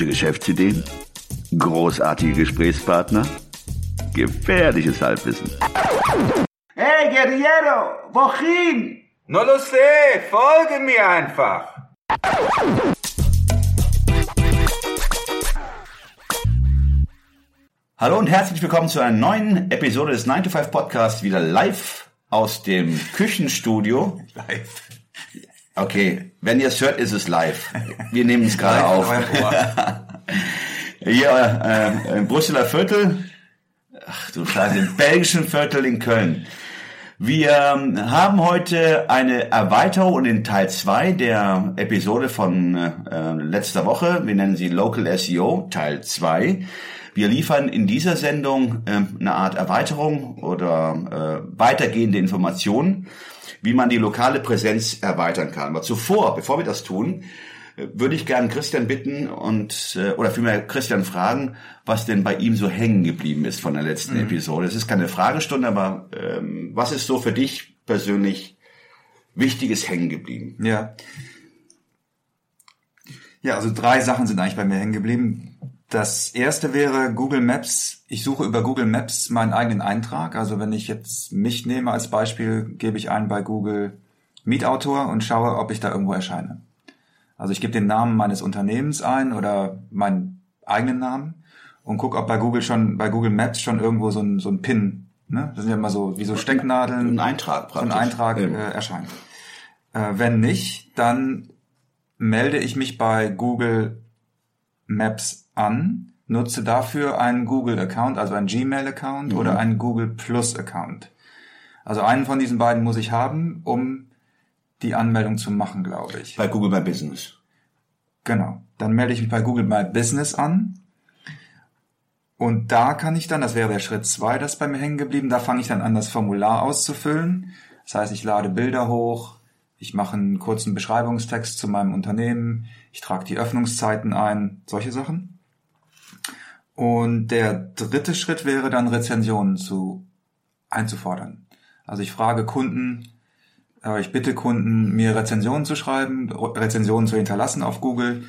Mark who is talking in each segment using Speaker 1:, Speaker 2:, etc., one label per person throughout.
Speaker 1: Gute Geschäftsideen? Großartige Gesprächspartner? Gefährliches Halbwissen.
Speaker 2: Hey, Guerriero, wohin?
Speaker 3: No lo sé, folge mir einfach.
Speaker 4: Hallo und herzlich willkommen zu einer neuen Episode des 9 to 5 Podcasts, wieder live aus dem Küchenstudio.
Speaker 3: Live.
Speaker 4: Okay, wenn ihr es hört, ist es live. Wir nehmen es gerade auf. Hier äh, im Brüsseler Viertel, ach du Scheiße, im belgischen Viertel in Köln. Wir ähm, haben heute eine Erweiterung und in Teil 2 der Episode von äh, letzter Woche. Wir nennen sie Local SEO, Teil 2. Wir liefern in dieser Sendung äh, eine Art Erweiterung oder äh, weitergehende Informationen, wie man die lokale Präsenz erweitern kann. Aber zuvor, bevor wir das tun, äh, würde ich gerne Christian bitten und äh, oder vielmehr Christian fragen, was denn bei ihm so hängen geblieben ist von der letzten
Speaker 3: Mhm.
Speaker 4: Episode. Es ist keine Fragestunde, aber ähm, was ist so für dich persönlich Wichtiges hängen geblieben?
Speaker 3: Ja. Ja, also drei Sachen sind eigentlich bei mir hängen geblieben. Das erste wäre Google Maps. Ich suche über Google Maps meinen eigenen Eintrag. Also wenn ich jetzt mich nehme als Beispiel, gebe ich ein bei Google Mietautor und schaue, ob ich da irgendwo erscheine. Also ich gebe den Namen meines Unternehmens ein oder meinen eigenen Namen und gucke, ob bei Google schon, bei Google Maps schon irgendwo so ein, so ein Pin, ne? Das sind ja immer so, wie so Stecknadeln.
Speaker 4: Ein Eintrag
Speaker 3: so ein
Speaker 4: praktisch.
Speaker 3: Eintrag äh, erscheint. Äh, wenn nicht, dann melde ich mich bei Google Maps an, nutze dafür einen Google-Account, also einen Gmail-Account oder einen Google Plus-Account. Also einen von diesen beiden muss ich haben, um die Anmeldung zu machen, glaube ich.
Speaker 4: Bei Google My Business.
Speaker 3: Genau. Dann melde ich mich bei Google My Business an. Und da kann ich dann, das wäre der Schritt zwei, das bei mir hängen geblieben, da fange ich dann an, das Formular auszufüllen. Das heißt, ich lade Bilder hoch, ich mache einen kurzen Beschreibungstext zu meinem Unternehmen, ich trage die Öffnungszeiten ein, solche Sachen. Und der dritte Schritt wäre dann Rezensionen zu einzufordern. Also ich frage Kunden, äh, ich bitte Kunden, mir Rezensionen zu schreiben, Rezensionen zu hinterlassen auf Google.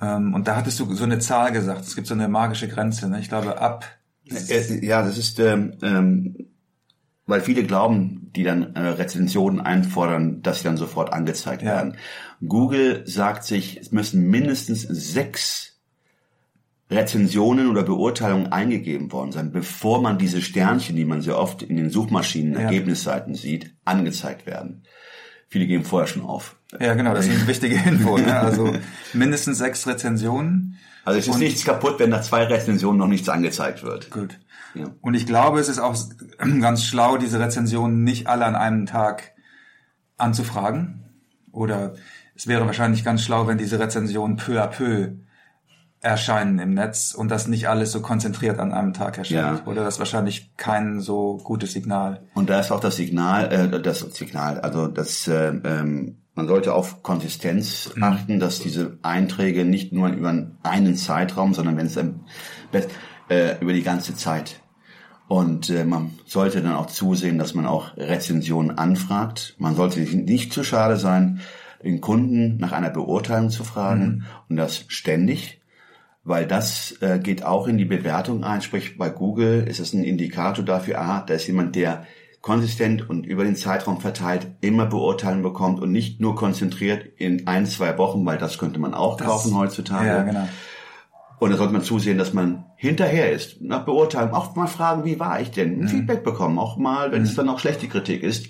Speaker 3: Ähm, Und da hattest du so eine Zahl gesagt. Es gibt so eine magische Grenze. Ne? Ich glaube, ab.
Speaker 4: Äh, Ja, das ist, ähm, ähm, weil viele glauben, die dann äh, Rezensionen einfordern, dass sie dann sofort angezeigt
Speaker 3: Ja.
Speaker 4: werden. Google sagt sich, es müssen mindestens sechs Rezensionen oder Beurteilungen eingegeben worden sein, bevor man diese Sternchen, die man sehr oft in den Suchmaschinen
Speaker 3: Ja.
Speaker 4: Ergebnisseiten sieht, angezeigt werden. Viele geben vorher schon auf.
Speaker 3: Ja, genau, das ist eine wichtige Info. Ne? Also mindestens sechs Rezensionen.
Speaker 4: Also es ist nichts kaputt, wenn nach zwei Rezensionen noch nichts angezeigt wird.
Speaker 3: Gut.
Speaker 4: Ja.
Speaker 3: Und ich glaube, es ist auch ganz schlau, diese Rezensionen nicht alle an einem Tag anzufragen. Oder es wäre wahrscheinlich ganz schlau, wenn diese Rezensionen peu à peu erscheinen im Netz und das nicht alles so konzentriert an einem Tag erscheint.
Speaker 4: Ja.
Speaker 3: Oder das ist wahrscheinlich kein so gutes Signal.
Speaker 4: Und da ist auch das Signal, äh, das Signal, also das, äh, ähm, man sollte auf Konsistenz achten, dass diese Einträge nicht nur über einen Zeitraum, sondern wenn es äh, über die ganze Zeit. Und äh, man sollte dann auch zusehen, dass man auch Rezensionen anfragt. Man sollte nicht zu schade sein, den Kunden nach einer Beurteilung zu fragen und das ständig weil das äh, geht auch in die Bewertung ein. Sprich, bei Google ist es ein Indikator dafür, aha, da ist jemand, der konsistent und über den Zeitraum verteilt immer Beurteilen bekommt und nicht nur konzentriert in ein, zwei Wochen, weil das könnte man auch
Speaker 3: Das-
Speaker 4: kaufen heutzutage.
Speaker 3: Ja, genau.
Speaker 4: Und da sollte man zusehen, dass man hinterher ist, nach Beurteilen, auch mal fragen, wie war ich denn?
Speaker 3: Mhm.
Speaker 4: Ein Feedback bekommen, auch mal, wenn es dann auch schlechte Kritik ist,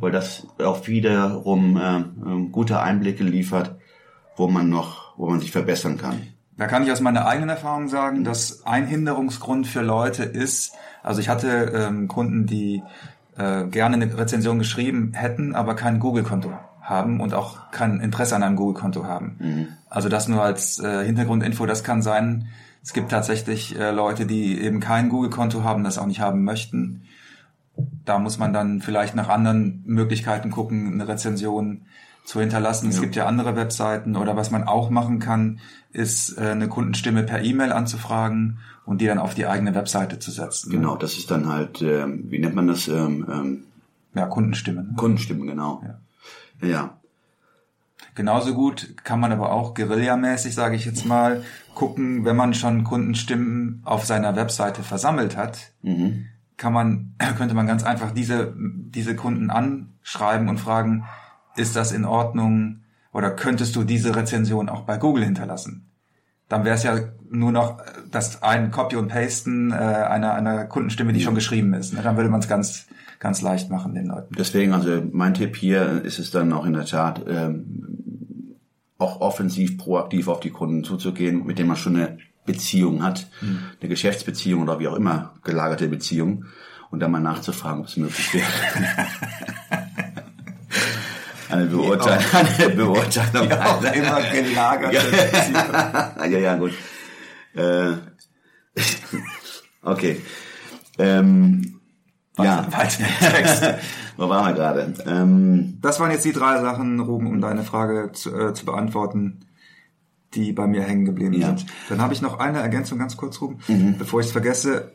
Speaker 4: weil das auch wiederum äh, äh, gute Einblicke liefert, wo man noch, wo man sich verbessern kann.
Speaker 3: Da kann ich aus meiner eigenen Erfahrung sagen, dass ein Hinderungsgrund für Leute ist, also ich hatte ähm, Kunden, die äh, gerne eine Rezension geschrieben hätten, aber kein Google-Konto haben und auch kein Interesse an einem Google-Konto haben. Also das nur als äh, Hintergrundinfo, das kann sein. Es gibt tatsächlich äh, Leute, die eben kein Google-Konto haben, das auch nicht haben möchten. Da muss man dann vielleicht nach anderen Möglichkeiten gucken, eine Rezension zu hinterlassen. Es gibt ja andere Webseiten oder was man auch machen kann, ist äh, eine Kundenstimme per E-Mail anzufragen und die dann auf die eigene Webseite zu setzen.
Speaker 4: Genau, das ist dann halt, ähm, wie nennt man das? Ähm, ähm,
Speaker 3: Ja, Kundenstimmen.
Speaker 4: Kundenstimmen, genau. Ja.
Speaker 3: Genauso gut kann man aber auch guerillamäßig, sage ich jetzt mal, gucken, wenn man schon Kundenstimmen auf seiner Webseite versammelt hat, kann man, könnte man ganz einfach diese, diese Kunden anschreiben und fragen, ist das in Ordnung oder könntest du diese Rezension auch bei Google hinterlassen? Dann wäre es ja nur noch das ein Copy und Pasten äh, einer, einer Kundenstimme, die schon geschrieben ist. Ne? Dann würde man es ganz, ganz leicht machen den Leuten.
Speaker 4: Deswegen, also mein Tipp hier ist es dann auch in der Tat, ähm, auch offensiv, proaktiv auf die Kunden zuzugehen, mit denen man schon eine Beziehung hat, eine Geschäftsbeziehung oder wie auch immer gelagerte Beziehung und dann mal nachzufragen, ob es möglich wäre. eine Beurteilung, eine Beurteilung.
Speaker 3: Ja, auch immer Beziehung.
Speaker 4: ja, ja, gut. Äh, okay. Ähm, ja,
Speaker 3: Weiter im Text.
Speaker 4: wo waren wir gerade? Ähm,
Speaker 3: Das waren jetzt die drei Sachen, Ruben, um deine Frage zu, äh, zu beantworten, die bei mir hängen geblieben
Speaker 4: Ja. Mhm.
Speaker 3: sind. Dann habe ich noch eine Ergänzung ganz kurz, Ruben, bevor ich es vergesse.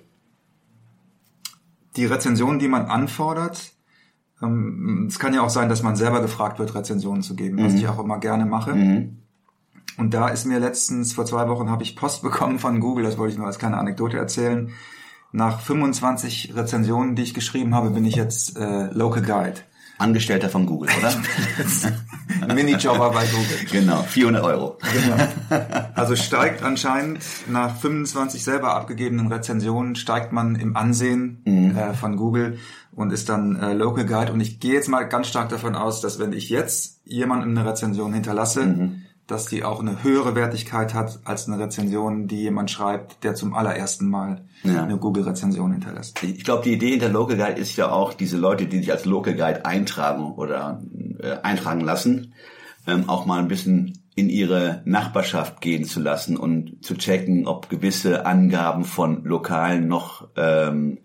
Speaker 3: Die Rezensionen, die man anfordert, ähm, es kann ja auch sein, dass man selber gefragt wird, Rezensionen zu geben,
Speaker 4: Mhm.
Speaker 3: was ich auch immer gerne mache. Und da ist mir letztens, vor zwei Wochen, habe ich Post bekommen von Google, das wollte ich nur als kleine Anekdote erzählen. Nach 25 Rezensionen, die ich geschrieben habe, bin ich jetzt äh, Local Guide.
Speaker 4: Angestellter von Google, oder?
Speaker 3: Minijobber bei Google.
Speaker 4: genau, 400 Euro.
Speaker 3: Also steigt anscheinend nach 25 selber abgegebenen Rezensionen, steigt man im Ansehen äh, von Google und ist dann äh, Local Guide. Und ich gehe jetzt mal ganz stark davon aus, dass wenn ich jetzt jemandem eine Rezension hinterlasse, dass die auch eine höhere Wertigkeit hat als eine Rezension, die jemand schreibt, der zum allerersten Mal
Speaker 4: Ja.
Speaker 3: eine Google-Rezension hinterlässt.
Speaker 4: Ich glaube, die Idee hinter Local Guide ist ja auch, diese Leute, die sich als Local Guide eintragen oder äh, eintragen lassen, ähm, auch mal ein bisschen in ihre Nachbarschaft gehen zu lassen und zu checken, ob gewisse Angaben von Lokalen noch ähm,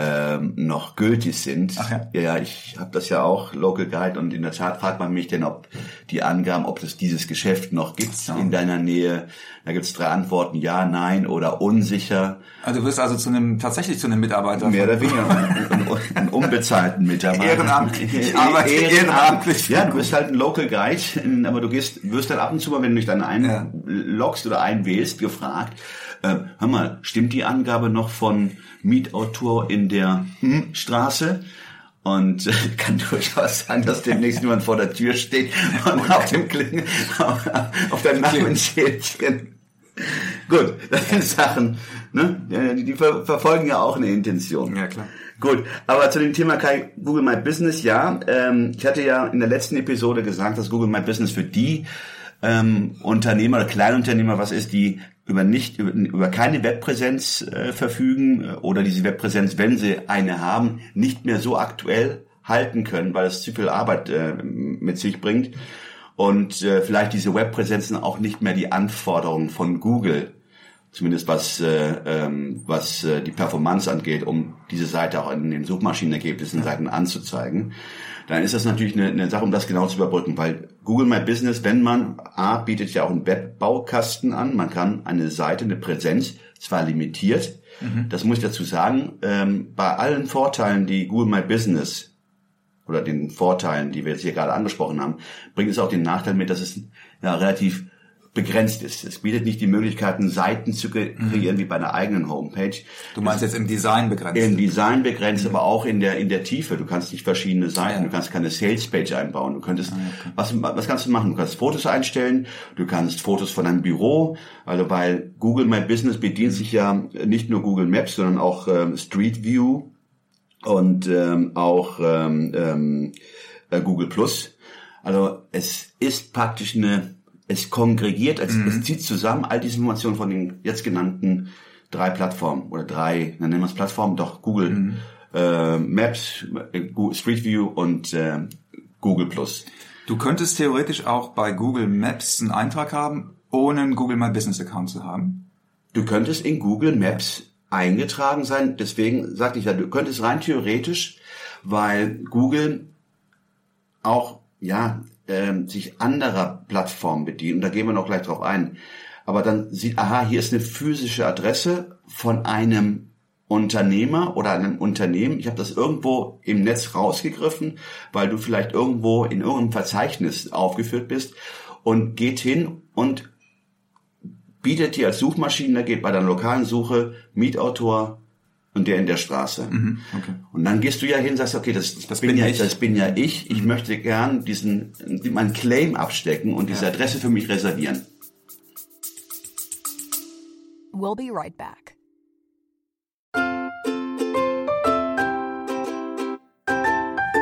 Speaker 4: ähm, noch gültig sind.
Speaker 3: Ach ja.
Speaker 4: ja, ja, ich habe das ja auch, Local Guide, und in der Tat fragt man mich denn, ob die Angaben, ob es dieses Geschäft noch gibt
Speaker 3: Ja.
Speaker 4: in deiner Nähe. Da gibt's drei Antworten, ja, nein oder unsicher.
Speaker 3: Also du wirst also zu einem tatsächlich zu einem Mitarbeiter.
Speaker 4: Mehr oder weniger einen, einen unbezahlten Mitarbeiter.
Speaker 3: Ehrenamtlich. Ich arbeite ehrenamtlich.
Speaker 4: Ja, du bist halt ein Local Guide, aber du gehst, wirst dann ab und zu mal, wenn du dich dann einloggst oder einwählst, gefragt, äh, hör mal, stimmt die Angabe noch von Mietautor in der hm, Straße? Und äh, kann durchaus sein, dass demnächst jemand vor der Tür steht und auf dem Klingel, auf, auf deinem Namensschildchen. Gut, das sind Sachen, ne? Die, die ver verfolgen ja auch eine Intention.
Speaker 3: Ja, klar.
Speaker 4: Gut, aber zu dem Thema Kai, Google My Business, ja. Ähm, ich hatte ja in der letzten Episode gesagt, dass Google My Business für die ähm, Unternehmer oder Kleinunternehmer was ist, die über nicht über, über keine Webpräsenz äh, verfügen äh, oder diese Webpräsenz, wenn sie eine haben, nicht mehr so aktuell halten können, weil es zu viel Arbeit äh, mit sich bringt. Und äh, vielleicht diese Webpräsenzen auch nicht mehr die Anforderungen von Google zumindest was äh, ähm, was äh, die Performance angeht, um diese Seite auch in den Suchmaschinenergebnissen Seiten anzuzeigen, dann ist das natürlich eine, eine Sache, um das genau zu überbrücken, weil Google My Business, wenn man A bietet ja auch einen Webbaukasten an, man kann eine Seite, eine Präsenz zwar limitiert, das muss ich dazu sagen, ähm, bei allen Vorteilen, die Google My Business oder den Vorteilen, die wir jetzt hier gerade angesprochen haben, bringt es auch den Nachteil mit, dass es ja relativ begrenzt ist. Es bietet nicht die Möglichkeiten, Seiten zu kre- kreieren wie bei einer eigenen Homepage.
Speaker 3: Du meinst jetzt im Design begrenzt.
Speaker 4: Im Design begrenzt, aber auch in der in der Tiefe. Du kannst nicht verschiedene Seiten,
Speaker 3: Ja.
Speaker 4: du kannst keine Sales Page einbauen. Du könntest was was kannst du machen? Du kannst Fotos einstellen, du kannst Fotos von deinem Büro, also weil Google My Business bedient sich ja nicht nur Google Maps, sondern auch ähm, Street View und ähm, auch ähm, ähm, äh, Google Plus. Also es ist praktisch eine, es kongregiert, es, es zieht zusammen all diese Informationen von den jetzt genannten drei Plattformen oder drei, dann nennen wir es Plattformen, doch Google äh, Maps, äh, Street View und äh, Google Plus.
Speaker 3: Du könntest theoretisch auch bei Google Maps einen Eintrag haben, ohne einen Google My Business Account zu haben.
Speaker 4: Du könntest in Google Maps eingetragen sein, deswegen sagte ich ja, du könntest rein theoretisch, weil Google auch ja ähm, sich anderer Plattformen bedient, und da gehen wir noch gleich drauf ein, aber dann sieht, aha, hier ist eine physische Adresse von einem Unternehmer oder einem Unternehmen, ich habe das irgendwo im Netz rausgegriffen, weil du vielleicht irgendwo in irgendeinem Verzeichnis aufgeführt bist und geht hin und bietet dir als Suchmaschine, geht bei deiner lokalen Suche Mietautor und der in der Straße.
Speaker 3: okay.
Speaker 4: Und dann gehst du ja hin und sagst, okay, das, das, bin,
Speaker 3: bin
Speaker 4: ja
Speaker 3: ich.
Speaker 4: das bin ja ich. Ich möchte gern diesen meinen Claim abstecken und diese Adresse für mich reservieren.
Speaker 5: We'll be right back.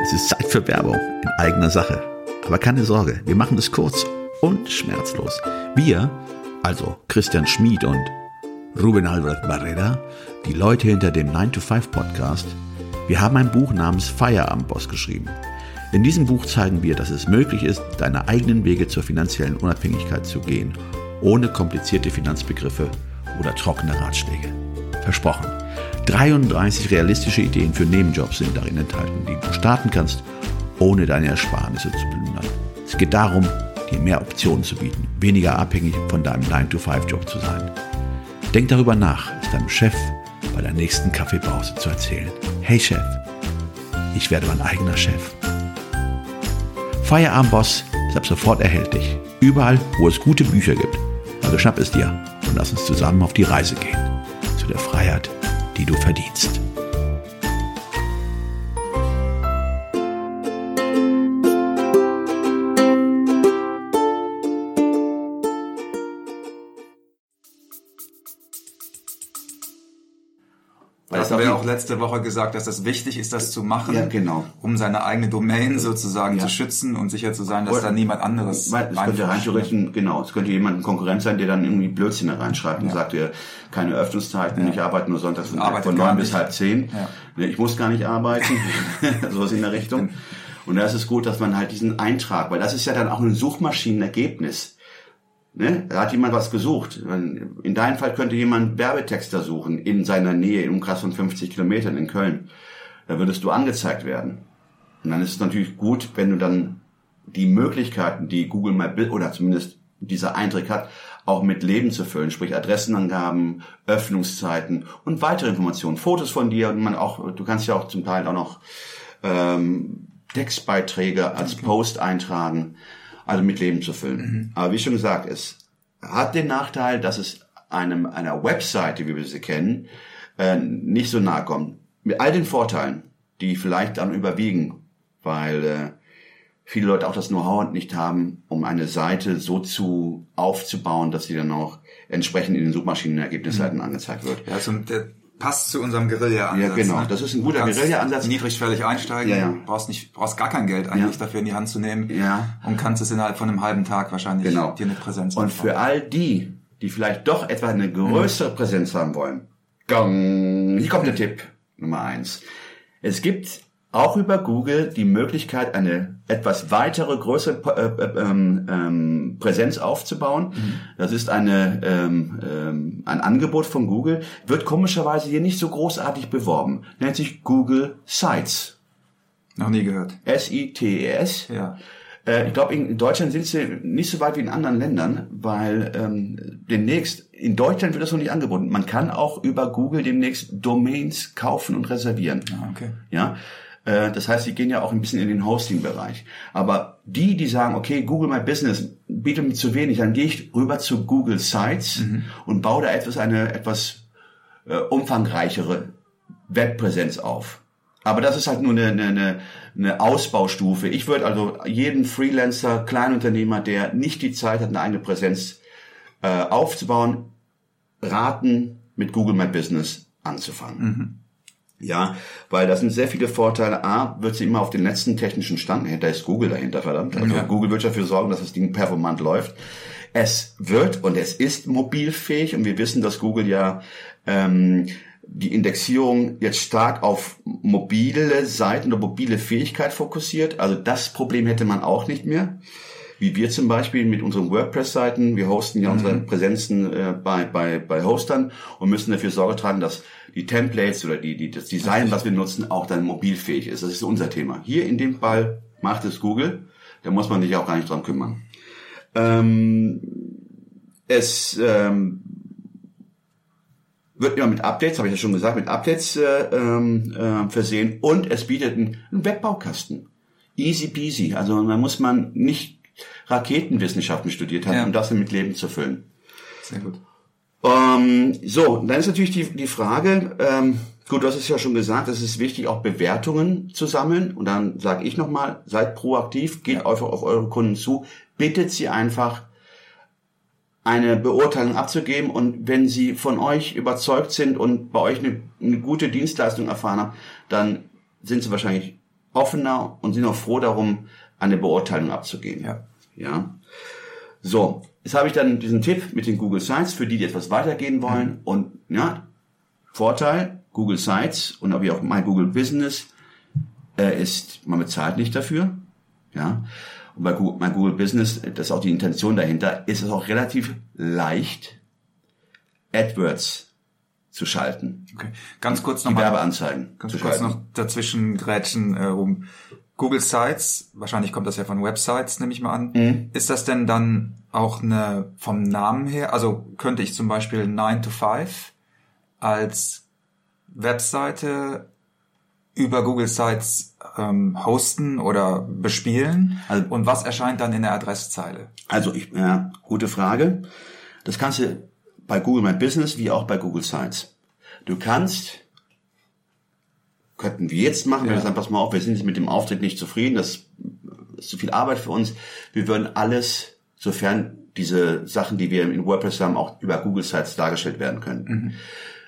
Speaker 1: Es ist Zeit für Werbung in eigener Sache. Aber keine Sorge, wir machen es kurz und schmerzlos. Wir, also Christian Schmid und Ruben Albert Barrera, die Leute hinter dem 9-to-5-Podcast, wir haben ein Buch namens Feierabendboss geschrieben. In diesem Buch zeigen wir, dass es möglich ist, deine eigenen Wege zur finanziellen Unabhängigkeit zu gehen, ohne komplizierte Finanzbegriffe oder trockene Ratschläge. Versprochen. 33 realistische Ideen für Nebenjobs sind darin enthalten, die du starten kannst, ohne deine Ersparnisse zu plündern. Es geht darum, dir mehr Optionen zu bieten, weniger abhängig von deinem 9-to-5-Job zu sein. Denk darüber nach, es deinem Chef bei der nächsten Kaffeepause zu erzählen. Hey Chef, ich werde mein eigener Chef. Feierabendboss ist ab sofort erhältlich. Überall, wo es gute Bücher gibt. Also schnapp es dir und lass uns zusammen auf die Reise gehen. Zu der Freiheit, die du verdienst.
Speaker 3: Letzte Woche gesagt, dass das wichtig ist, das zu machen,
Speaker 4: Ja, genau.
Speaker 3: um seine eigene Domain sozusagen
Speaker 4: Ja.
Speaker 3: zu schützen und sicher zu sein, dass
Speaker 4: Oder-
Speaker 3: da niemand anderes
Speaker 4: Weil es könnte rein theoretisch, genau, es könnte jemand ein Konkurrent sein, der dann irgendwie Blödsinn reinschreibt und sagt, ja, keine Öffnungszeiten, ich arbeite nur sonntags von, neun bis halb zehn.
Speaker 3: Ja.
Speaker 4: Ich muss gar nicht arbeiten, sowas in der Richtung. Und da ist es gut, dass man halt diesen Eintrag, weil das ist ja dann auch ein Suchmaschinenergebnis. Ne? Da hat jemand was gesucht. In deinem Fall könnte jemand Werbetexter suchen in seiner Nähe, im Umkreis von 50 Kilometern in Köln. Da würdest du angezeigt werden. Und dann ist es natürlich gut, wenn du dann die Möglichkeiten, die Google My Business oder zumindest dieser Eintrag hat, auch mit Leben zu füllen, sprich Adressenangaben, Öffnungszeiten und weitere Informationen, Fotos von dir und man auch, du kannst ja auch zum Teil auch noch ähm, Textbeiträge als Post eintragen, also mit Leben zu füllen. Aber wie schon gesagt, es hat den Nachteil, dass es einem einer Webseite, wie wir sie kennen, äh, nicht so nahe kommt. Mit all den Vorteilen, die vielleicht dann überwiegen, weil äh, viele Leute auch das Know-how nicht haben, um eine Seite so zu aufzubauen, dass sie dann auch entsprechend in den Suchmaschinenergebnisseiten angezeigt wird.
Speaker 3: Ja, also der passt zu unserem Guerilla-Ansatz.
Speaker 4: Ja, genau.
Speaker 3: Ne?
Speaker 4: Das ist ein guter Guerilla-Ansatz.
Speaker 3: Niedrigschwellig einsteigen,
Speaker 4: Ja, ja.
Speaker 3: brauchst nicht, brauchst gar kein Geld eigentlich
Speaker 4: Ja.
Speaker 3: dafür in die Hand zu nehmen
Speaker 4: Ja.
Speaker 3: und kannst es innerhalb von einem halben Tag wahrscheinlich
Speaker 4: Genau.
Speaker 3: dir eine Präsenz
Speaker 4: Und
Speaker 3: aufbauen.
Speaker 4: für all die, die vielleicht doch etwa eine größere Präsenz haben wollen, gong, hier kommt der Tipp Nummer eins. Es gibt auch über Google die Möglichkeit, eine etwas weitere, größere äh, äh, ähm, ähm, Präsenz aufzubauen. Das ist eine, ähm, ähm, ein Angebot von Google, wird komischerweise hier nicht so großartig beworben. Nennt sich Google Sites.
Speaker 3: Noch nie gehört.
Speaker 4: S-I-T-E-S.
Speaker 3: Ja.
Speaker 4: Äh, ich glaube, in Deutschland sind sie nicht so weit wie in anderen Ländern, weil ähm, demnächst, in Deutschland wird das noch nicht angeboten. Man kann auch über Google demnächst Domains kaufen und reservieren.
Speaker 3: Ah, okay.
Speaker 4: Ja, das heißt, sie gehen ja auch ein bisschen in den Hosting-Bereich. Aber die, die sagen, okay, Google My Business bietet mir zu wenig, dann gehe ich rüber zu Google Sites und baue da etwas eine etwas äh, umfangreichere Webpräsenz auf. Aber das ist halt nur eine, eine, eine, Ausbaustufe. Ich würde also jeden Freelancer, Kleinunternehmer, der nicht die Zeit hat, eine eigene Präsenz äh, aufzubauen, raten, mit Google My Business anzufangen. Ja, weil da sind sehr viele Vorteile. A, wird sie immer auf den letzten technischen Stand, da ist Google dahinter, verdammt. Also
Speaker 3: Ja.
Speaker 4: Google wird dafür sorgen, dass das Ding performant läuft. Es wird und es ist mobilfähig und wir wissen, dass Google ja ähm, die Indexierung jetzt stark auf mobile Seiten oder mobile Fähigkeit fokussiert. Also das Problem hätte man auch nicht mehr. Wie wir zum Beispiel mit unseren WordPress-Seiten. Wir hosten ja unsere Präsenzen äh, bei, bei, bei Hostern und müssen dafür Sorge tragen, dass die Templates oder die, die, das Design, was wir nutzen, auch dann mobilfähig ist. Das ist unser Thema. Hier in dem Fall macht es Google. Da muss man sich auch gar nicht dran kümmern. Ähm, es ähm, wird immer mit Updates, habe ich ja schon gesagt, mit Updates äh, ähm, äh, versehen und es bietet einen, einen Webbaukasten. Easy peasy. Also da muss man nicht Raketenwissenschaften studiert haben,
Speaker 3: Ja.
Speaker 4: um das mit Leben zu füllen.
Speaker 3: Sehr gut.
Speaker 4: Ähm, so, dann ist natürlich die, die Frage, ähm, gut, du hast es ja schon gesagt, es ist wichtig, auch Bewertungen zu sammeln. Und dann sage ich nochmal, seid proaktiv, geht
Speaker 3: Ja.
Speaker 4: einfach auf eure Kunden zu, bittet sie einfach, eine Beurteilung abzugeben. Und wenn sie von euch überzeugt sind und bei euch eine, eine gute Dienstleistung erfahren haben, dann sind sie wahrscheinlich offener und sind auch froh darum, eine Beurteilung abzugeben.
Speaker 3: Ja.
Speaker 4: Ja. So, jetzt habe ich dann diesen Tipp mit den Google Sites für die, die etwas weitergehen wollen. Und ja, Vorteil, Google Sites und auch wie auch My Google Business äh, ist, man bezahlt nicht dafür. Ja. Und bei Google, My Google Business, das ist auch die Intention dahinter, ist es auch relativ leicht, AdWords zu schalten.
Speaker 3: Okay. Ganz kurz nochmal.
Speaker 4: Werbeanzeigen
Speaker 3: Ganz kurz
Speaker 4: schalten.
Speaker 3: noch dazwischen grätschen äh, rum. Google Sites, wahrscheinlich kommt das ja von Websites, nehme ich mal an.
Speaker 4: Mhm.
Speaker 3: Ist das denn dann auch eine vom Namen her? Also könnte ich zum Beispiel 9 to 5 als Webseite über Google Sites ähm, hosten oder bespielen?
Speaker 4: Also-
Speaker 3: Und was erscheint dann in der Adresszeile?
Speaker 4: Also ich, ja, gute Frage. Das kannst du bei Google My Business wie auch bei Google Sites. Du kannst, könnten wir jetzt machen, wenn wir sagen, pass mal auf, wir sind mit dem Auftritt nicht zufrieden, das ist zu viel Arbeit für uns. Wir würden alles, sofern diese Sachen, die wir in WordPress haben, auch über Google Sites dargestellt werden können.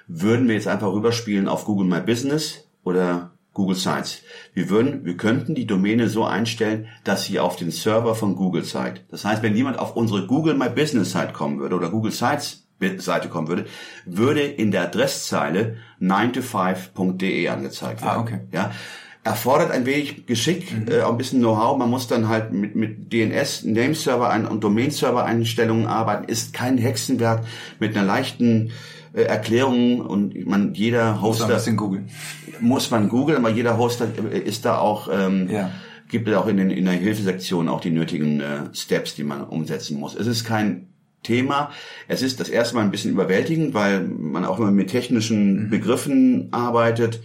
Speaker 4: Würden wir jetzt einfach rüberspielen auf Google My Business oder Google Sites. Wir würden, wir könnten die Domäne so einstellen, dass sie auf den Server von Google zeigt. Das heißt, wenn jemand auf unsere Google My Business Site kommen würde oder Google Sites Seite kommen würde, würde in der Adresszeile 9to5.de angezeigt werden.
Speaker 3: Ah, okay.
Speaker 4: Ja. Erfordert ein wenig Geschick, äh, auch ein bisschen Know-how. Man muss dann halt mit, mit DNS, Nameserver ein, und Domain-Server-Einstellungen arbeiten. Ist kein Hexenwerk mit einer leichten äh, Erklärung und man jeder
Speaker 3: ein
Speaker 4: Hoster
Speaker 3: bisschen googeln.
Speaker 4: muss man googeln, aber jeder Hoster äh, ist da auch ähm,
Speaker 3: Ja.
Speaker 4: gibt auch in, den, in der Hilfesektion auch die nötigen äh, Steps, die man umsetzen muss. Es ist kein Thema. Es ist das erste Mal ein bisschen überwältigend, weil man auch immer mit technischen Begriffen arbeitet.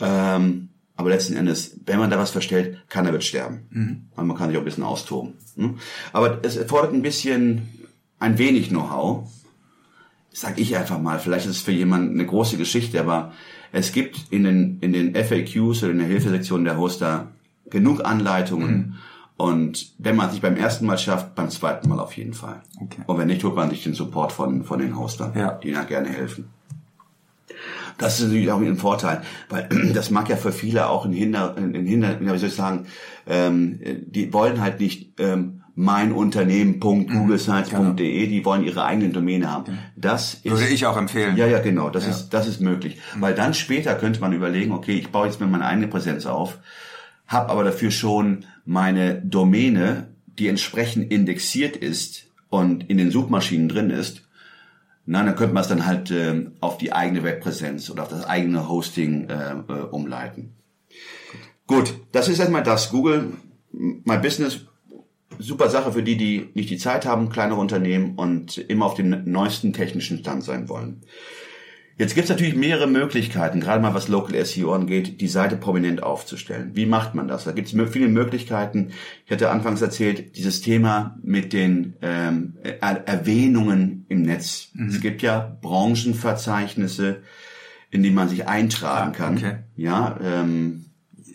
Speaker 4: Ähm, aber letzten Endes, wenn man da was verstellt, keiner wird sterben. Und man kann sich auch ein bisschen austoben. ne? Aber es erfordert ein bisschen, ein wenig Know-how. Sag ich einfach mal, vielleicht ist es für jemanden eine große Geschichte, aber es gibt in den, in den FAQs oder in der Hilfesektion der Hoster genug Anleitungen. Und wenn man sich beim ersten Mal schafft, beim zweiten Mal auf jeden Fall.
Speaker 3: Okay.
Speaker 4: Und wenn nicht, holt man sich den Support von, von den Hostern,
Speaker 3: Ja.
Speaker 4: die ihnen gerne helfen. Das ist natürlich auch ein Vorteil, weil das mag ja für viele auch ein Hinder, ein Hinder, wie soll ich sagen, ähm, die wollen halt nicht ähm, mein Unternehmen.googlesites.de, die wollen ihre eigenen Domäne haben. Das ist
Speaker 3: Würde ich auch empfehlen.
Speaker 4: ja, ja, genau. Das
Speaker 3: Ja.
Speaker 4: ist, das ist möglich. Weil dann später könnte man überlegen, okay, ich baue jetzt mir meine eigene Präsenz auf, habe aber dafür schon meine Domäne, die entsprechend indexiert ist und in den Suchmaschinen drin ist. Na, dann könnte man es dann halt ähm, auf die eigene Webpräsenz oder auf das eigene Hosting äh, äh, umleiten. Gut, das ist erstmal das. Google My Business, super Sache für die, die nicht die Zeit haben, kleinere Unternehmen und immer auf dem neuesten technischen Stand sein wollen. Jetzt gibt es natürlich mehrere Möglichkeiten, gerade mal was Local SEO angeht, die Seite prominent aufzustellen. Wie macht man das? Da gibt es viele Möglichkeiten. Ich hatte anfangs erzählt, dieses Thema mit den ähm, er Erwähnungen im Netz. Es gibt ja Branchenverzeichnisse, in die man sich eintragen
Speaker 3: Ah,
Speaker 4: kann.
Speaker 3: okay.
Speaker 4: Ja, ähm,
Speaker 3: äh,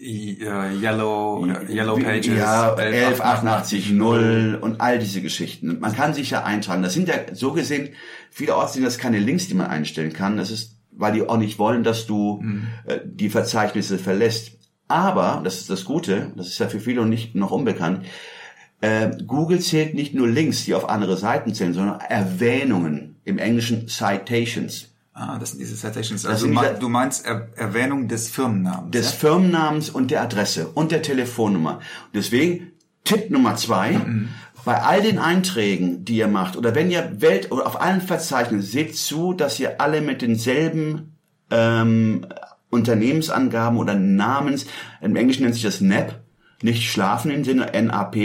Speaker 3: Yellow, Yellow Pages.
Speaker 4: Ja,
Speaker 3: 1188
Speaker 4: 1188.0 und all diese Geschichten. Man kann sich ja eintragen. Das sind ja so gesehen, vielerorts sind das keine Links, die man einstellen kann. Das ist, weil die auch nicht wollen, dass du äh, die Verzeichnisse verlässt. Aber, das ist das Gute, das ist ja für viele nicht noch unbekannt, äh, Google zählt nicht nur Links, die auf andere Seiten zählen, sondern Erwähnungen, im Englischen Citations.
Speaker 3: Ah, das sind diese Citations. Also
Speaker 4: diese-
Speaker 3: du meinst er Erwähnung des Firmennamens.
Speaker 4: des
Speaker 3: ja?
Speaker 4: Firmennamens und der Adresse und der Telefonnummer. Und deswegen Tipp Nummer zwei, bei all den Einträgen, die ihr macht, oder wenn ihr Welt oder auf allen Verzeichnissen, seht zu, dass ihr alle mit denselben ähm, Unternehmensangaben oder Namens, im Englischen nennt sich das NAP, nicht schlafen im Sinne NAP,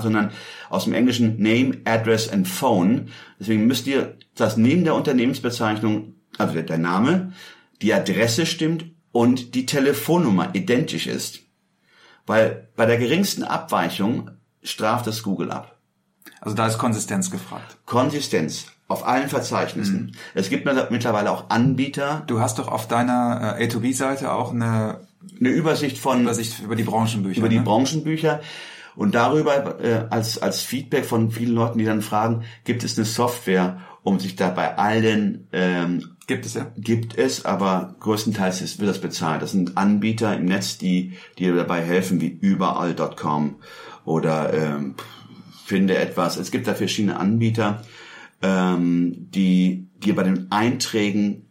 Speaker 4: sondern aus dem Englischen Name, Address and Phone. Deswegen müsst ihr das neben der Unternehmensbezeichnung also der, der Name, die Adresse stimmt und die Telefonnummer identisch ist. Weil bei der geringsten Abweichung straft das Google ab.
Speaker 3: Also da ist Konsistenz gefragt.
Speaker 4: Konsistenz auf allen Verzeichnissen.
Speaker 3: Mhm.
Speaker 4: Es gibt mittlerweile auch Anbieter,
Speaker 3: Du hast doch auf deiner äh, A2B-Seite auch eine
Speaker 4: eine Übersicht von
Speaker 3: Übersicht über die Branchenbücher.
Speaker 4: über die
Speaker 3: ne?
Speaker 4: Branchenbücher und darüber äh, als als Feedback von vielen Leuten, die dann fragen, gibt es eine Software, um sich da bei allen ähm,
Speaker 3: Gibt es ja.
Speaker 4: gibt es, aber größtenteils ist, wird das bezahlt. Das sind Anbieter im Netz, die dir dabei helfen, wie überall.com oder ähm, finde etwas. Es gibt da verschiedene Anbieter, ähm, die dir bei den Einträgen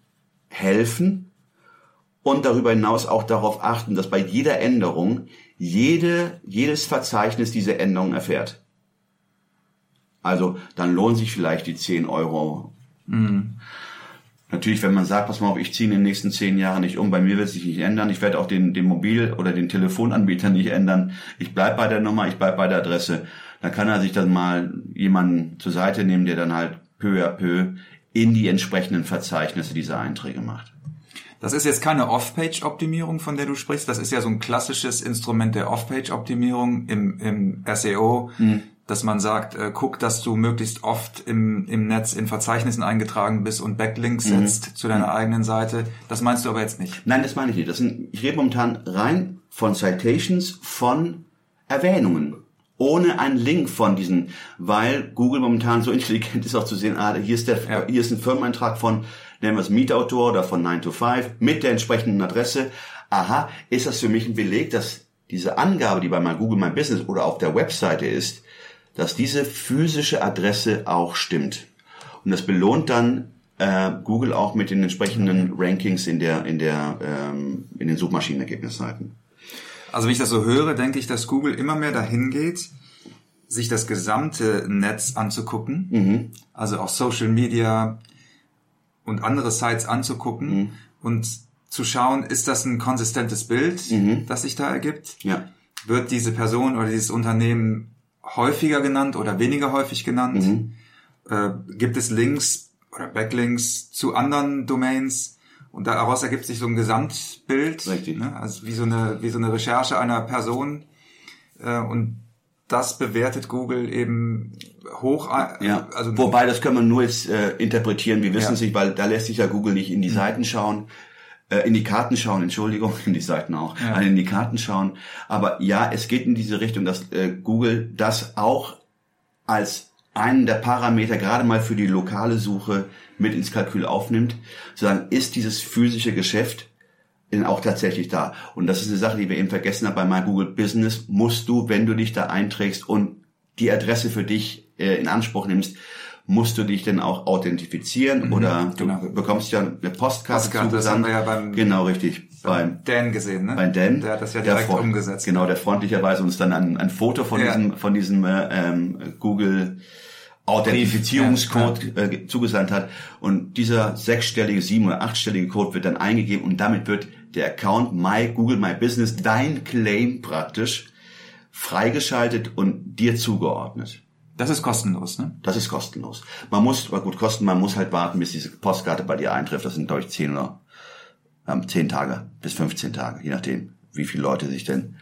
Speaker 4: helfen und darüber hinaus auch darauf achten, dass bei jeder Änderung jede, jedes Verzeichnis diese Änderung erfährt. Also dann lohnen sich vielleicht die 10 Euro. Natürlich, wenn man sagt, pass mal auf, ich ziehe in den nächsten zehn Jahren nicht um, bei mir wird sich nicht ändern, ich werde auch den, den Mobil- oder den Telefonanbieter nicht ändern, ich bleib bei der Nummer, ich bleib bei der Adresse, dann kann er sich dann mal jemanden zur Seite nehmen, der dann halt peu à peu in die entsprechenden Verzeichnisse diese Einträge macht.
Speaker 3: Das ist jetzt keine Off-Page-Optimierung, von der du sprichst. Das ist ja so ein klassisches Instrument der Off-Page-Optimierung im, im SEO, dass man sagt, äh, guck, dass du möglichst oft im, im Netz in Verzeichnissen eingetragen bist und Backlinks setzt zu deiner eigenen Seite. Das meinst du aber jetzt nicht.
Speaker 4: Nein, das meine ich nicht. Das sind, ich rede momentan rein von Citations, von Erwähnungen. Ohne einen Link von diesen, weil Google momentan so intelligent ist, auch zu sehen, ah, hier ist der,
Speaker 3: Ja.
Speaker 4: hier ist ein Firmeneintrag von, nennen wir es Mietautor oder von 9 to 5 mit der entsprechenden Adresse. Aha, ist das für mich ein Beleg, dass diese Angabe, die bei meinem Google My Business oder auf der Webseite ist, dass diese physische Adresse auch stimmt. Und das belohnt dann äh, Google auch mit den entsprechenden Rankings in der in der ähm, in den Suchmaschinenergebnisseiten.
Speaker 3: Also wenn ich das so höre, denke ich, dass Google immer mehr dahin geht, sich das gesamte Netz anzugucken, also auch Social Media und andere Sites anzugucken und zu schauen, ist das ein konsistentes Bild, das sich da ergibt?
Speaker 4: Ja.
Speaker 3: Wird diese Person oder dieses Unternehmen häufiger genannt oder weniger häufig genannt? Äh, gibt es Links oder Backlinks zu anderen Domains? Und daraus ergibt sich so ein Gesamtbild,
Speaker 4: Richtig.
Speaker 3: ne? also wie so eine wie so eine Recherche einer Person. Äh, und das bewertet Google eben hoch. äh,
Speaker 4: Ja,
Speaker 3: also
Speaker 4: wobei das können wir nur jetzt äh, interpretieren. Wir wissen
Speaker 3: Ja.
Speaker 4: es nicht, weil da lässt sich ja Google nicht in die Seiten schauen, in die Karten schauen. Entschuldigung, in die Seiten auch,
Speaker 3: Ja.
Speaker 4: in die Karten schauen. Aber ja, es geht in diese Richtung, dass äh, Google das auch als einen der Parameter gerade mal für die lokale Suche mit ins Kalkül aufnimmt, zu sagen, ist dieses physische Geschäft denn auch tatsächlich da. Und das ist eine Sache, die wir eben vergessen haben bei My Google Business. Musst du, wenn du dich da einträgst und die Adresse für dich äh, in Anspruch nimmst, musst du dich denn auch authentifizieren oder
Speaker 3: genau.
Speaker 4: du bekommst ja eine Postkarte,
Speaker 3: Postkarte, das haben wir ja beim-
Speaker 4: genau richtig beim
Speaker 3: Dan gesehen, ne?
Speaker 4: bei Dan,
Speaker 3: Der hat das ja
Speaker 4: der
Speaker 3: direkt
Speaker 4: freund-
Speaker 3: umgesetzt.
Speaker 4: Genau, der freundlicherweise uns dann ein, ein Foto von
Speaker 3: Ja.
Speaker 4: diesem von diesem äh, ähm, Google Authentifizierungscode äh, zugesandt hat und dieser sechsstellige, sieben oder achtstellige Code wird dann eingegeben und damit wird der Account My Google My Business dein Claim praktisch freigeschaltet und dir zugeordnet.
Speaker 3: Das ist kostenlos, ne?
Speaker 4: Das ist kostenlos. Man muss, aber gut, kosten, man muss halt warten, bis diese Postkarte bei dir eintrifft. Das sind, glaube ich, zehn oder ähm, zehn Tage bis 15 Tage, je nachdem, wie viele Leute sich denn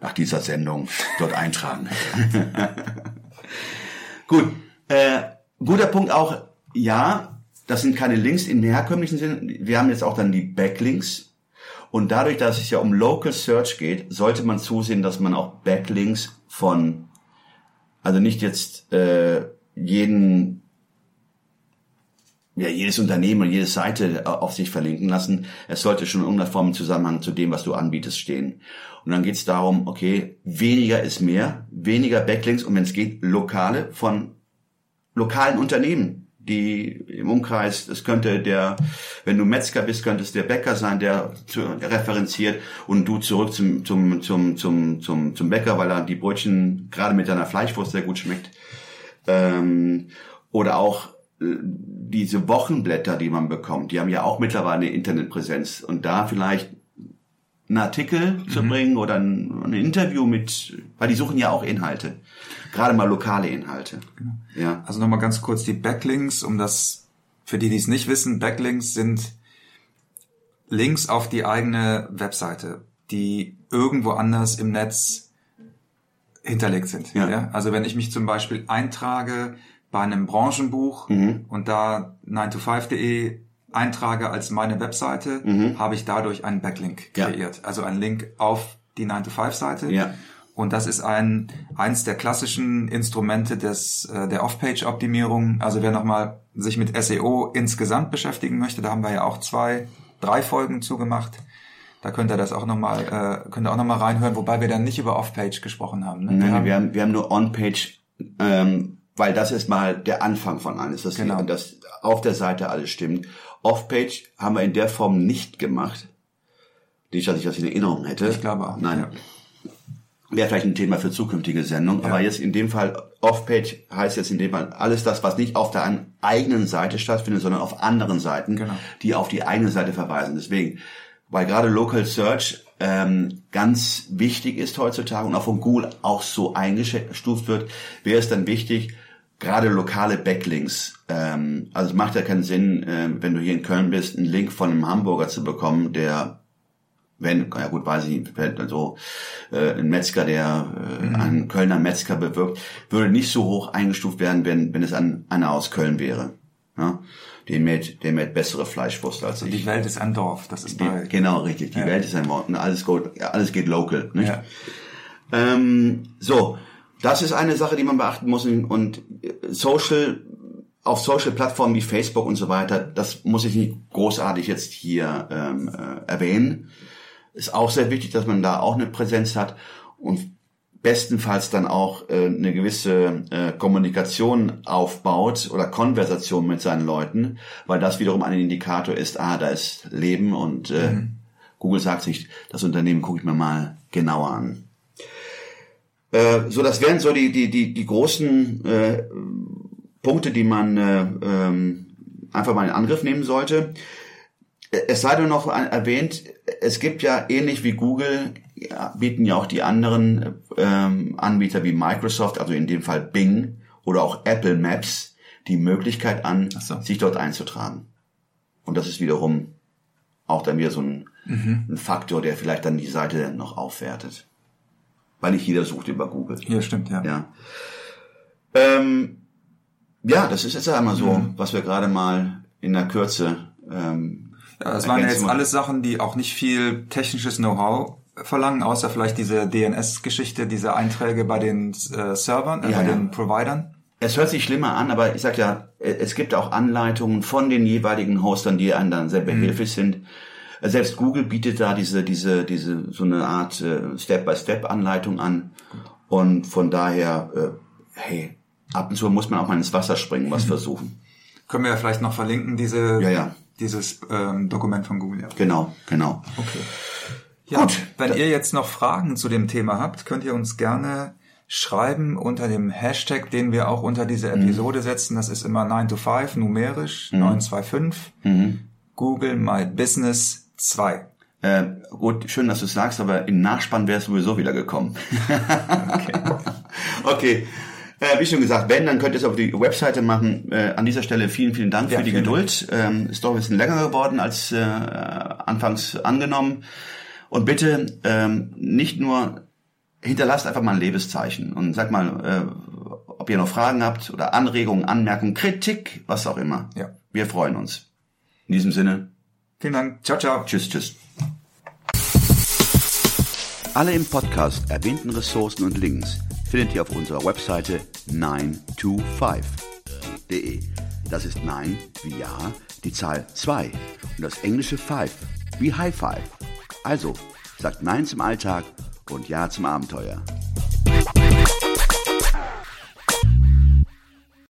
Speaker 4: nach dieser Sendung dort eintragen. gut, äh, guter Punkt auch, ja, das sind keine Links im herkömmlichen Sinne. Wir haben jetzt auch dann die Backlinks. Und dadurch, dass es ja um Local Search geht, sollte man zusehen, dass man auch Backlinks von also nicht jetzt äh, jeden, ja, jedes Unternehmen und jede Seite äh, auf sich verlinken lassen. Es sollte schon in irgendeiner Form im Zusammenhang zu dem, was du anbietest, stehen. Und dann geht es darum, okay, weniger ist mehr, weniger Backlinks und wenn es geht, lokale von lokalen Unternehmen, die im Umkreis, es könnte der, wenn du Metzger bist, könnte es der Bäcker sein, der zu, referenziert und du zurück zum, zum, zum, zum, zum, zum Bäcker, weil er die Brötchen gerade mit deiner Fleischwurst sehr gut schmeckt. Ähm, oder auch äh, diese Wochenblätter, die man bekommt, die haben ja auch mittlerweile eine Internetpräsenz und da vielleicht einen Artikel zu bringen oder ein, ein Interview mit, weil die suchen ja auch Inhalte. Gerade mal lokale Inhalte. Ja.
Speaker 3: Also nochmal ganz kurz die Backlinks, um das Für die, die es nicht wissen, Backlinks sind Links auf die eigene Webseite, die irgendwo anders im Netz hinterlegt sind.
Speaker 4: Ja.
Speaker 3: Ja. Also wenn ich mich zum Beispiel eintrage bei einem Branchenbuch und da 9to5.de eintrage als meine Webseite, habe ich dadurch einen Backlink
Speaker 4: Ja.
Speaker 3: kreiert. Also einen Link auf die 9to5-Seite.
Speaker 4: Ja.
Speaker 3: Und das ist ein eins der klassischen Instrumente des äh, der Off-Page-Optimierung. Also wer nochmal sich mit SEO insgesamt beschäftigen möchte, da haben wir ja auch zwei, drei Folgen zugemacht. Da könnt ihr das auch nochmal, äh, könnt ihr auch noch mal reinhören, wobei wir dann nicht über Off-Page gesprochen haben. Ne?
Speaker 4: Nein,
Speaker 3: Wir
Speaker 4: wir,
Speaker 3: haben-
Speaker 4: wir haben nur On-Page, ähm, weil das ist mal der Anfang von alles, dass,
Speaker 3: Genau.
Speaker 4: dass auf der Seite alles stimmt. Off-Page haben wir in der Form nicht gemacht. Nicht, dass ich das in Erinnerung hätte.
Speaker 3: Ich glaube auch,
Speaker 4: Nein.
Speaker 3: ja.
Speaker 4: Wäre vielleicht ein Thema für zukünftige Sendungen. Aber jetzt in dem Fall, Off-Page heißt jetzt in dem Fall alles das, was nicht auf der eigenen Seite stattfindet, sondern auf anderen Seiten,
Speaker 3: Genau.
Speaker 4: die auf die eigene Seite verweisen. Deswegen, weil gerade Local Search ähm, ganz wichtig ist heutzutage und auch von Google auch so eingestuft wird, wäre es dann wichtig, gerade lokale Backlinks. Ähm, also es macht ja keinen Sinn, ähm, wenn du hier in Köln bist, einen Link von einem Hamburger zu bekommen, der wenn, ja gut, weiß ich nicht, also äh, ein Metzger, der äh, einen Kölner Metzger bewirbt, würde nicht so hoch eingestuft werden, wenn, wenn es ein, einer aus Köln wäre. Ja? Der mäht, der mäht bessere Fleischwurst als ich.
Speaker 3: Die Welt ist ein Dorf. Das ist bei,
Speaker 4: Die, genau, richtig. Die Welt ist ein Wort. Alles, geht, ja, alles geht local. Nicht?
Speaker 3: ja.
Speaker 4: Ähm, so, das ist eine Sache, die man beachten muss. Und äh, Social, auf Social-Plattformen wie Facebook und so weiter, das muss ich nicht großartig jetzt hier ähm, äh, erwähnen. Ist auch sehr wichtig, dass man da auch eine Präsenz hat und bestenfalls dann auch äh, eine gewisse äh, Kommunikation aufbaut oder Konversation mit seinen Leuten, weil das wiederum ein Indikator ist, ah, da ist Leben und äh, Google sagt sich, das Unternehmen gucke ich mir mal genauer an. Äh, so, das wären so die, die, die, die großen äh, Punkte, die man äh, ähm, einfach mal in Angriff nehmen sollte. Es sei denn noch erwähnt, es gibt ja ähnlich wie Google, ja, bieten ja auch die anderen ähm, Anbieter wie Microsoft, also in dem Fall Bing oder auch Apple Maps, die Möglichkeit an,
Speaker 3: so.
Speaker 4: sich dort einzutragen. Und das ist wiederum auch dann wieder so ein, ein Faktor, der vielleicht dann die Seite noch aufwertet. Weil nicht jeder sucht über Google.
Speaker 3: Hier stimmt, ja.
Speaker 4: Ja. Ähm, ja, das ist jetzt einmal so,
Speaker 3: Mhm.
Speaker 4: was wir gerade mal in der Kürze. Ähm,
Speaker 3: Ja, das waren ja jetzt alles Sachen, die auch nicht viel technisches Know-how verlangen, außer vielleicht diese DNS-Geschichte, diese Einträge bei den äh, Servern, äh,
Speaker 4: Ja,
Speaker 3: bei
Speaker 4: ja.
Speaker 3: den Providern.
Speaker 4: Es hört sich schlimmer an, aber ich sag ja, äh, es gibt auch Anleitungen von den jeweiligen Hostern, die einem dann sehr
Speaker 3: Mhm.
Speaker 4: behilflich sind. Äh, Selbst Google bietet da diese, diese, diese, so eine Art äh, Step-by-Step-Anleitung an. Und von daher, äh, hey, ab und zu muss man auch mal ins Wasser springen, was versuchen.
Speaker 3: Können wir ja vielleicht noch verlinken, diese,
Speaker 4: Ja, ja.
Speaker 3: dieses ähm, Dokument von Google. Ja.
Speaker 4: Genau, genau.
Speaker 3: Okay. Ja,
Speaker 4: Gut.
Speaker 3: Wenn ihr jetzt noch Fragen zu dem Thema habt, könnt ihr uns gerne schreiben unter dem Hashtag, den wir auch unter diese
Speaker 4: Mhm.
Speaker 3: Episode setzen. Das ist immer 9 to 5, numerisch, 925.
Speaker 4: Mhm.
Speaker 3: Google My Business 2.
Speaker 4: Äh, gut, schön, dass du es sagst, aber im Nachspann wäre es sowieso wieder gekommen. okay. Äh, wie schon gesagt, wenn, dann könnt ihr es auf die Webseite machen. Äh, an dieser Stelle vielen, vielen Dank
Speaker 3: Ja,
Speaker 4: für die Geduld. Ähm, ist doch ein bisschen länger geworden als äh, anfangs angenommen. Und bitte ähm, nicht nur hinterlasst einfach mal ein Lebenszeichen und sagt mal, äh, ob ihr noch Fragen habt oder Anregungen, Anmerkungen, Kritik, was auch immer.
Speaker 3: Ja.
Speaker 4: Wir freuen uns. In diesem Sinne,
Speaker 3: Vielen Dank. Ciao, ciao.
Speaker 4: tschüss, tschüss.
Speaker 1: Alle im Podcast erwähnten Ressourcen und Links findet ihr auf unserer Webseite 925.de. Das ist 9 wie Ja, die Zahl 2 und das englische 5 wie High Five. Also, sagt Nein zum Alltag und Ja zum Abenteuer.